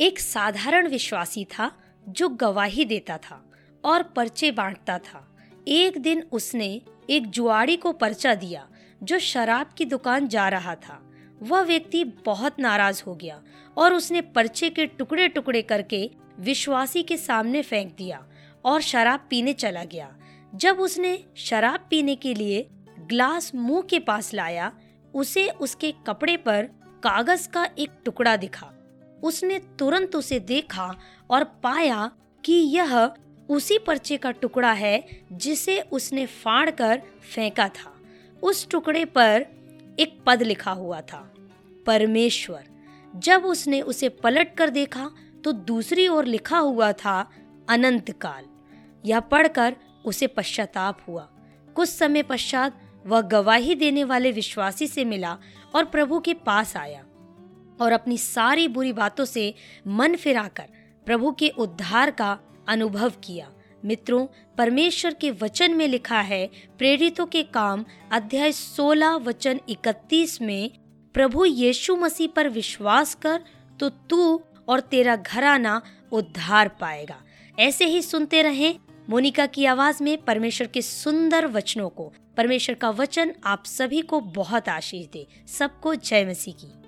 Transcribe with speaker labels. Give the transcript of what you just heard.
Speaker 1: एक साधारण विश्वासी था जो गवाही देता था और पर्चे बांटता था। एक दिन उसने एक जुआड़ी को पर्चा दिया जो शराब की दुकान जा रहा था। वह व्यक्ति बहुत नाराज़ हो गया और उसने पर्चे के टुकड़े टुकड़े करके विश्वासी के सामने फेंक दिया और शराब पीने चला गया। जब उसने शराब पीने के लिए ग्लास मुँह के पास लाया, उसे उसके कपड़े पर कागज़ का एक टुकड़ा दिखा। उसने तुरंत उसे देखा और पाया कि यह उसी पर्चे का टुकड़ा है जिसे उसने फाड़ कर फेंका था। उस टुकड़े पर एक पद लिखा हुआ था, परमेश्वर। जब उसने उसे पलट कर देखा तो दूसरी ओर लिखा हुआ था, अनंत काल। यह पढ़कर उसे पश्चाताप हुआ। कुछ समय पश्चात वह गवाही देने वाले विश्वासी से मिला और प्रभु के पास आया। और अपनी सारी बुरी बातों से मन फिराकर प्रभु के उद्धार का अनुभव किया। मित्रों, परमेश्वर के वचन में लिखा है, प्रेरितों के काम, अध्याय 16 वचन 31 में, प्रभु यीशु मसीह पर विश्वास कर तो तू और तेरा घराना उद्धार पाएगा। ऐसे ही सुनते रहें मोनिका की आवाज़ में परमेश्वर के सुंदर वचनों को। परमेश्वर का वचन आप सभी को बहुत आशीष दे। सबको जय मसीह की।